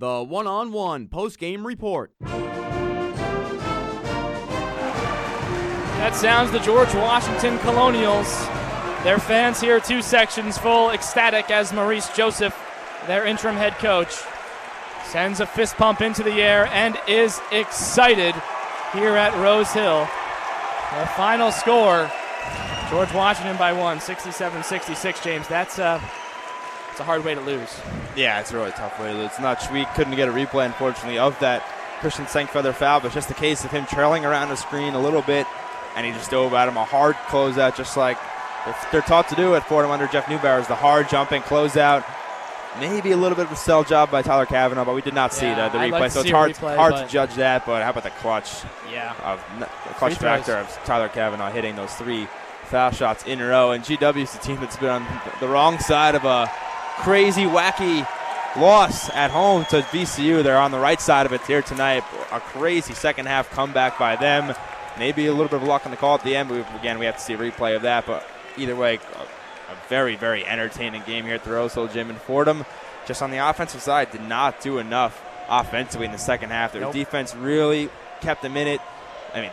the one on one post game report. That sounds the George Washington Colonials. Their fans here, two sections full, ecstatic as Maurice Joseph, their interim head coach, sends a fist pump into the air and is excited here at Rose Hill. The final score George Washington by one, 67 66. James, that's, uh, that's a hard way to lose. Yeah, it's a really tough way to lose. It's not we couldn't get a replay, unfortunately, of that Christian Sengfelder foul, but just a case of him trailing around the screen a little bit, and he just dove at him a hard closeout, just like they're taught to do at Fordham under Jeff Neubauer, is the hard jumping closeout. Maybe a little bit of a sell job by Tyler Cavanaugh, but we did not see Yeah, the, the replay, like so it's hard, replay, hard to judge that. But how about the clutch Yeah. of the clutch throws. factor of Tyler Cavanaugh hitting those three foul shots in a row? And GW is the team that's been on the wrong side of a crazy, wacky loss at home to VCU. They're on the right side of it here tonight. A crazy second half comeback by them. Maybe a little bit of luck on the call at the end. But we- again, we have to see a replay of that. But either way, a, a very, very entertaining game here at the Rose Hill Gym in Fordham. Just on the offensive side, did not do enough offensively in the second half. Their Nope. defense really kept them in it. I mean,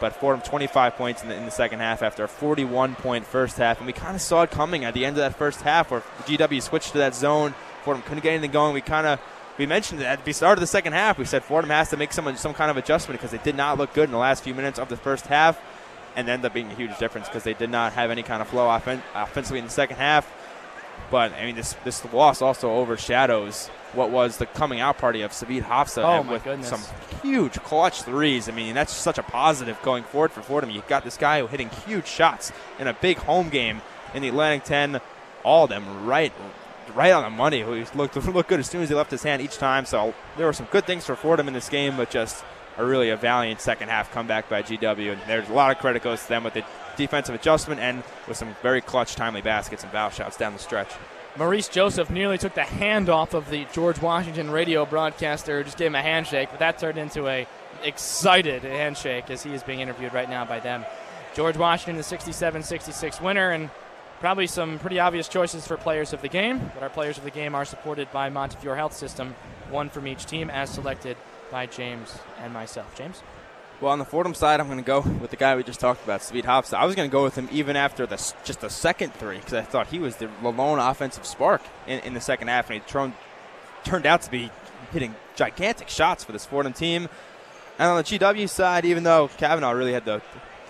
but Fordham 25 points in the, in the second half after a 41 point first half. And we kind of saw it coming at the end of that first half where GW switched to that zone. Fordham couldn't get anything going. We kind of we mentioned that at the start of the second half. We said Fordham has to make some some kind of adjustment because they did not look good in the last few minutes of the first half, and ended up being a huge difference because they did not have any kind of flow offen- offensively in the second half. But I mean, this this loss also overshadows what was the coming out party of Cavit Havsa Oh, with goodness. some huge clutch threes. I mean, that's such a positive going forward for Fordham. You got this guy who hitting huge shots in a big home game in the Atlantic 10. All of them right, right on the money. He looked looked good as soon as he left his hand each time. So there were some good things for Fordham in this game, but just a really a valiant second half comeback by GW. And there's a lot of credit goes to them with the defensive adjustment and with some very clutch, timely baskets and foul shots down the stretch. Maurice Joseph nearly took the hand off of the George Washington radio broadcaster, just gave him a handshake, but that turned into a excited handshake as he is being interviewed right now by them. George Washington, the 67-66 winner, and probably some pretty obvious choices for players of the game, but our players of the game are supported by Montefiore Health System, one from each team, as selected by James and myself. James? Well, on the Fordham side, I'm going to go with the guy we just talked about, Speed Hofstad. I was going to go with him even after the, just the second three because I thought he was the lone offensive spark in, in the second half, and he thrown, turned out to be hitting gigantic shots for this Fordham team. And on the GW side, even though Cavanaugh really had the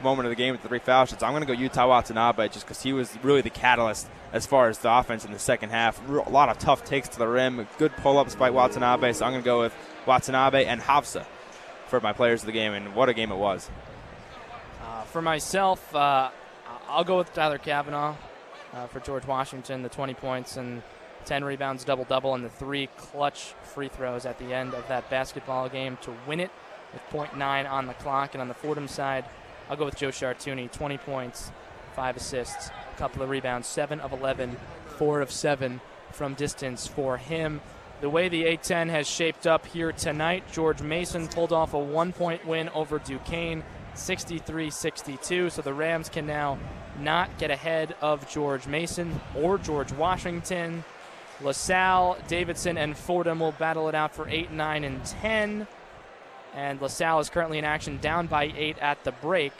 moment of the game with the three foul shots, I'm going to go Yuta Watanabe just because he was really the catalyst as far as the offense in the second half. A lot of tough takes to the rim, good pull ups by Watanabe, so I'm going to go with Watanabe and Havsa for my players of the game, and what a game it was. Uh, for myself, uh, I'll go with Tyler Cavanaugh. Uh, for George Washington, the 20 points and 10 rebounds, double double, and the three clutch free throws at the end of that basketball game to win it with .9 on the clock. And on the Fordham side, I'll go with Joe Chartouny, 20 points, five assists, a couple of rebounds, seven of 11, four of seven from distance for him. The way the A10 has shaped up here tonight, George Mason pulled off a one point win over Duquesne, 63 62. So the Rams can now not get ahead of George Mason or George Washington. LaSalle, Davidson, and Fordham will battle it out for 8, 9, and 10. And LaSalle is currently in action down by 8 at the break.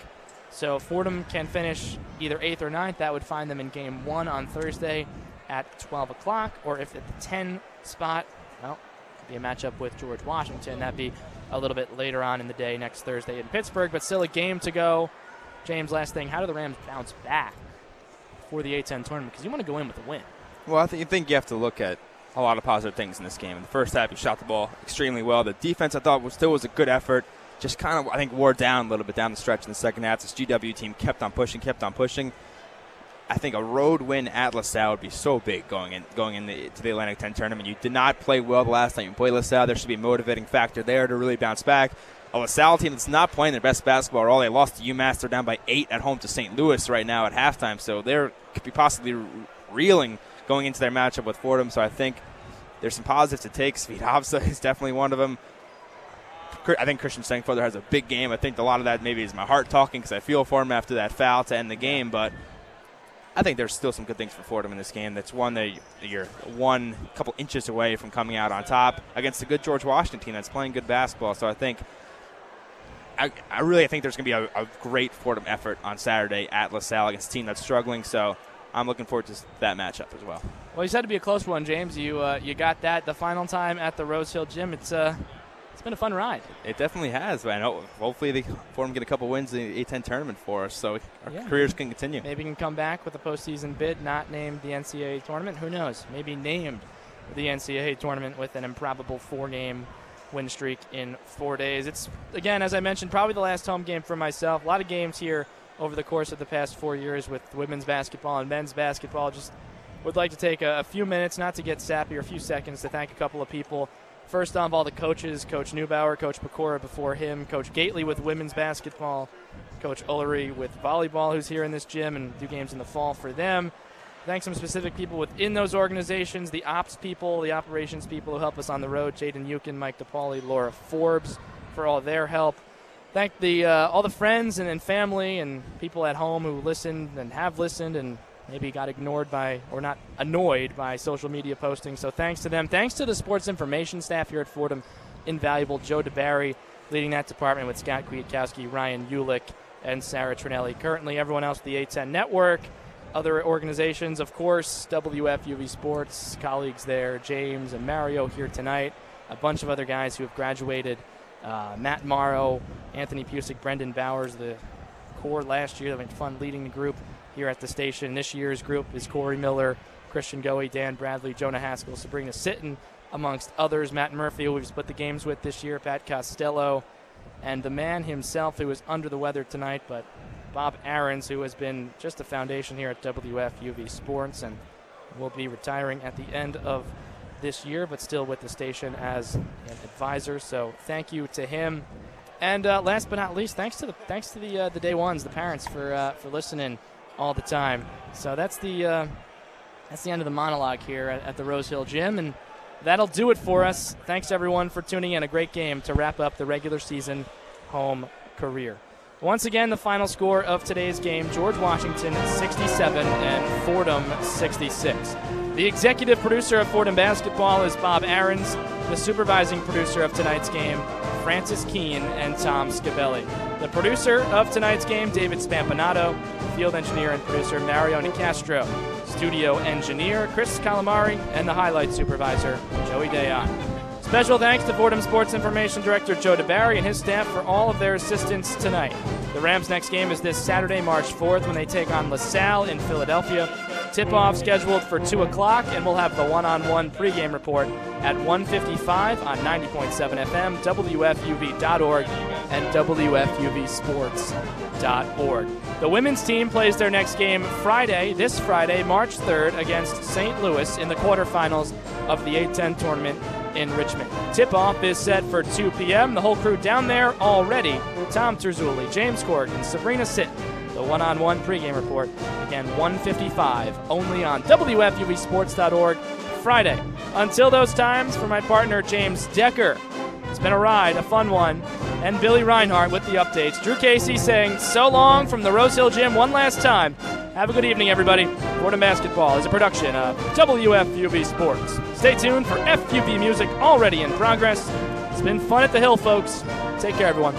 So Fordham can finish either 8th or 9th. That would find them in game 1 on Thursday at 12 o'clock. Or if at the 10 spot, well, could be a matchup with George Washington. That'd be a little bit later on in the day next Thursday in Pittsburgh, but still a game to go. James, last thing, how do the Rams bounce back for the A10 tournament? Because you want to go in with a win. Well, I think, you think you have to look at a lot of positive things in this game. In the first half, you shot the ball extremely well. The defense, I thought, was still was a good effort. Just kind of, I think, wore down a little bit down the stretch in the second half. This GW team kept on pushing, kept on pushing. I think a road win at LaSalle would be so big going in going into the Atlantic 10 tournament. You did not play well the last time you played LaSalle. There should be a motivating factor there to really bounce back. A LaSalle team that's not playing their best basketball at all. They lost to UMass. They're down by eight at home to St. Louis right now at halftime. So they're could be possibly reeling going into their matchup with Fordham. So I think there's some positives to take. Sweet Hobsa is definitely one of them. I think Christian Sengfelder has a big game. I think a lot of that maybe is my heart talking because I feel for him after that foul to end the game. But I think there's still some good things for Fordham in this game. That's one that you're one couple inches away from coming out on top against a good George Washington team that's playing good basketball. So I think I, I really think there's going to be a, a, great Fordham effort on Saturday at LaSalle against a team that's struggling. So I'm looking forward to that matchup as well. Well, you said to be a close one, James. You uh, you got that the final time at the Rose Hill Gym. It's uh, it's been a fun ride. It definitely has. I know. Hopefully, the Fordham get a couple wins in the A10 tournament for us, so our yeah. careers can continue. Maybe we can come back with a postseason bid, not named the NCAA tournament. Who knows? Maybe named the NCAA tournament with an improbable four-game win streak in four days. It's again, as I mentioned, probably the last home game for myself. A lot of games here over the course of the past four years with women's basketball and men's basketball. Just would like to take a, a few minutes, not to get sappy, or a few seconds to thank a couple of people. First on ball, the coaches, Coach Neubauer, Coach Pecora before him, Coach Gaitley with women's basketball, Coach Ullery with volleyball, who's here in this gym and do games in the fall for them. Thank some specific people within those organizations, the ops people, the operations people who help us on the road, Jaden Yukin, Mike DePauli, Laura Forbes, for all their help. Thank the uh, all the friends and, and family and people at home who listened and have listened and maybe got ignored by or not annoyed by social media postings. So thanks to them. Thanks to the sports information staff here at Fordham. Invaluable. Joe DeBarry leading that department with Scott Kwiatkowski, Ryan Ulick, and Sarah Trinelli. Currently, everyone else, at the A10 Network – other organizations, of course, WFUV Sports, colleagues there, James and Mario here tonight, a bunch of other guys who have graduated. Uh, Matt Morrow, Anthony Pusick, Brendan Bowers, the core last year that been fun leading the group here at the station. This year's group is Corey Miller, Christian Goey, Dan Bradley, Jonah Haskell, Sabrina Sitton, amongst others. Matt Murphy, we've split the games with this year, Pat Costello, and the man himself who was under the weather tonight, but Bob Ahrens, who has been just a foundation here at WFUV Sports and will be retiring at the end of this year, but still with the station as an advisor. So thank you to him. And uh, last but not least, thanks to the thanks to the uh, the day ones, the parents for uh, for listening all the time. So that's the uh, that's the end of the monologue here at, at the Rose Hill Gym, and that'll do it for us. Thanks everyone for tuning in. A great game to wrap up the regular season home career. Once again, the final score of today's game George Washington 67 and Fordham 66. The executive producer of Fordham basketball is Bob Ahrens. The supervising producer of tonight's game, Francis Keene and Tom Scabelli. The producer of tonight's game, David Spampanato. Field engineer and producer, Mario Nicastro. Studio engineer, Chris Calamari. And the highlight supervisor, Joey Dayon. Special thanks to Fordham Sports Information Director Joe DeBarry and his staff for all of their assistance tonight. The Rams' next game is this Saturday, March 4th, when they take on LaSalle in Philadelphia. Tip-off scheduled for 2 o'clock, and we'll have the one-on-one pregame report at 1:55 on 90.7 FM, WFUV.org, and WFUVSports.org. The women's team plays their next game Friday, this Friday, March 3rd, against St. Louis in the quarterfinals of the A10 tournament in Richmond. Tip off is set for 2 p.m. The whole crew down there already. Tom Terzulli, James Corrigan, Sabrina Sitton. The one on one pregame report. Again, 155 only on WFUVSports.org Friday. Until those times, for my partner James Decker, it's been a ride, a fun one, and Billy Reinhart with the updates. Drew Casey saying so long from the Rose Hill Gym one last time. Have a good evening, everybody. Fordham Basketball is a production of WFUV Sports. Stay tuned for FUV music already in progress. It's been fun at the Hill, folks. Take care, everyone.